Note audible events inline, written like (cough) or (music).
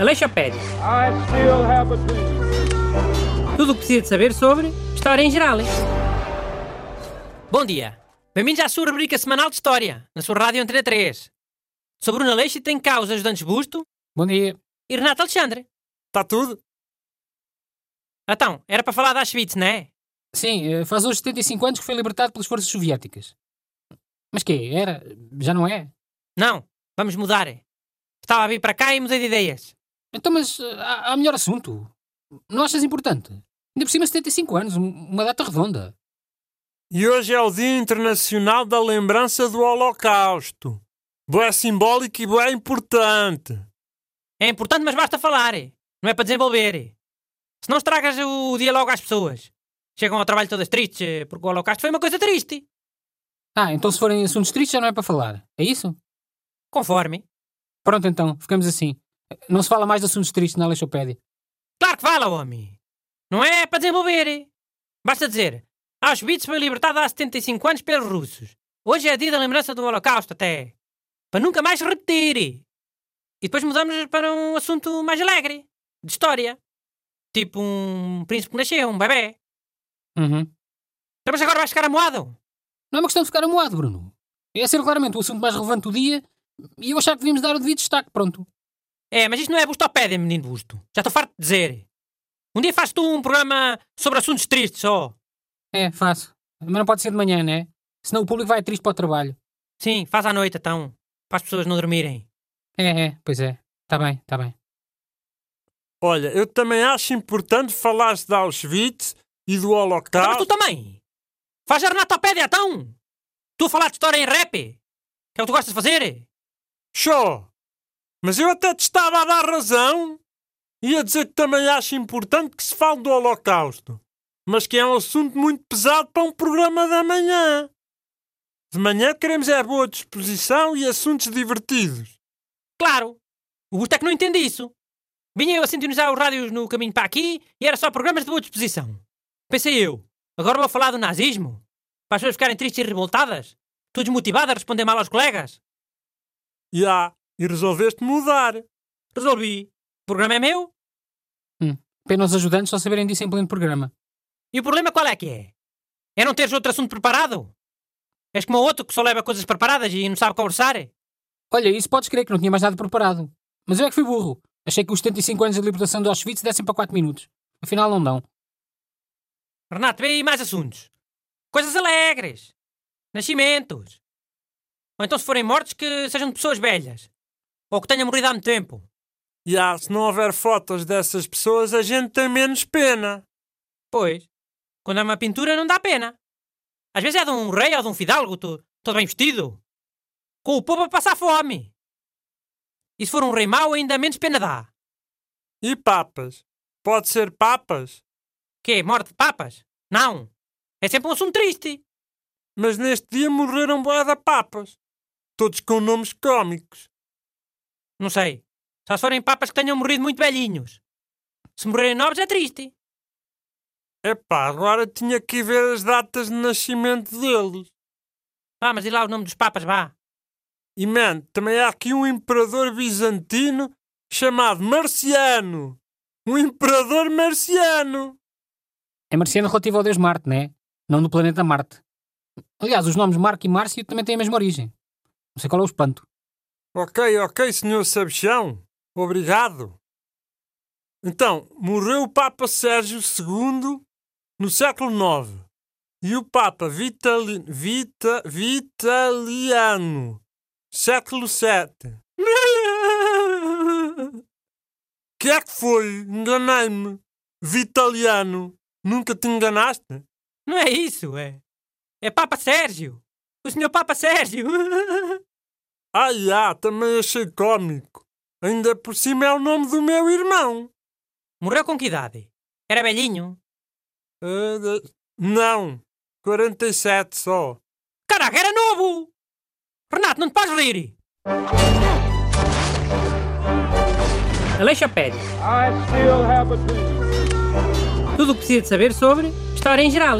Aleixopédia. I still have a dream. Tudo o que precisa de saber sobre História em geral. Bom dia. Bem-vindos à sua rubrica semanal de História, na sua Rádio Antena 3. Sou Bruno Aleixo e tenho cá os ajudantes Busto Bom dia. e Renato Alexandre. Está tudo? Então, era para falar de Auschwitz, não é? Sim, eh, faz hoje 75 anos que foi libertado pelas forças soviéticas. Mas quê? Era? Já não é? Não, vamos mudar. Estava a vir para cá e mudei de ideias. Então, mas eh, há, há melhor assunto. Não achas importante? Ainda por cima 75 anos, um- uma data redonda. E hoje é o Dia Internacional da Lembrança do Holocausto. Boé simbólico e boé importante. É importante, mas basta falar. Não é para desenvolver. Se não estragas o dia logo às pessoas. Chegam ao trabalho todas tristes, porque o Holocausto foi uma coisa triste. Ah, então se forem assuntos tristes já não é para falar. É isso? Conforme. Pronto então, ficamos assim. Não se fala mais de assuntos tristes na Alexopédia. Claro que fala, homem. Não é para desenvolver. Basta dizer, Auschwitz foi libertado há 75 anos pelos russos. Hoje é dia da lembrança do Holocausto até. Para nunca mais repetir. E depois mudamos para um assunto mais alegre. De história. Tipo um príncipe que nasceu, um bebê. Uhum. Então, mas agora vais ficar amoado. Não é uma questão de ficar amoado, Bruno. É ser claramente o assunto mais relevante do dia e eu achar que devíamos dar o devido destaque, pronto. É, mas isto não é bustopédia, menino busto. Já estou farto de dizer. Um dia fazes tu um programa sobre assuntos tristes só. É, faço. Mas não pode ser de manhã, né? Senão o público vai triste para o trabalho. Sim, faz à noite então. Para as pessoas não dormirem. É, é, pois é. Tá bem, tá bem. Olha, eu também acho importante falar-se de Auschwitz e do Então, mas Holocausto. tu também. Faz a Renatopédia então. Tu a falar de história em rap. Que é o que tu gostas de fazer. Show! Mas eu até te estava a dar razão. Ia dizer que também acho importante que se fale do Holocausto. Mas que é um assunto muito pesado para um programa da manhã. De manhã queremos é boa disposição e assuntos divertidos. Claro. O Gusto é que não entende isso. Vinha eu a sintonizar os rádios no caminho para aqui e era só programas de boa disposição. Pensei eu. Agora vou falar do nazismo. Para as pessoas ficarem tristes e revoltadas. Tu desmotivada a responder mal aos colegas. E há, e resolveste mudar. Resolvi. O programa é meu. Pena os ajudantes só saberem disso em pleno programa. E o problema qual é que é? É não teres outro assunto preparado? És como o outro que só leva coisas preparadas e não sabe conversar? Olha, isso podes crer que não tinha mais nada preparado. Mas eu é que fui burro. Achei que os 75 anos de libertação de Auschwitz dessem para 4 minutos. Afinal, não dão. Renato, vê aí mais assuntos. Coisas alegres. Nascimentos. Ou então se forem mortos que sejam de pessoas velhas. Ou que tenham morrido há muito tempo. E há, se não houver fotos dessas pessoas, a gente tem menos pena. Pois. Quando é uma pintura não dá pena. Às vezes é de um rei ou de um fidalgo, to- todo bem vestido. Com o povo a passar fome. E se for um rei mau, ainda menos pena dá. E papas? Pode ser papas? Que Morte de papas? Não. É sempre um assunto triste. Mas neste dia morreram boa de papas. Todos com nomes cómicos. Não sei. Só se forem papas que tenham morrido muito velhinhos. Se morrerem novos é triste. Epá, agora tinha que ir ver as datas de nascimento deles. Ah, mas diz lá o nome dos papas, vá. E, man, também há aqui um imperador bizantino chamado Marciano. Um imperador marciano. É marciano relativo ao deus Marte, né? Não do planeta Marte. Aliás, os nomes Marco e Márcio também têm a mesma origem. Não sei qual é o espanto. Ok, ok, senhor Sabichão. Obrigado. Então, morreu o Papa Sérgio II no século IX. E o Papa Vitali... Vita... Vitaliano, século VII. (laughs) que é que foi? Enganei-me. Vitaliano. Nunca te enganaste? Não é isso, é. É Papa Sérgio. O senhor Papa Sérgio. (laughs) Ai, ah, também achei cómico. Ainda por cima é o nome do meu irmão. Morreu com que idade? Era velhinho. De- Não, 47 só. Caraca, era novo! Renato, não te podes rir! Aleixopédia. I still have a dream. Tudo o que precisa de saber sobre História em geral.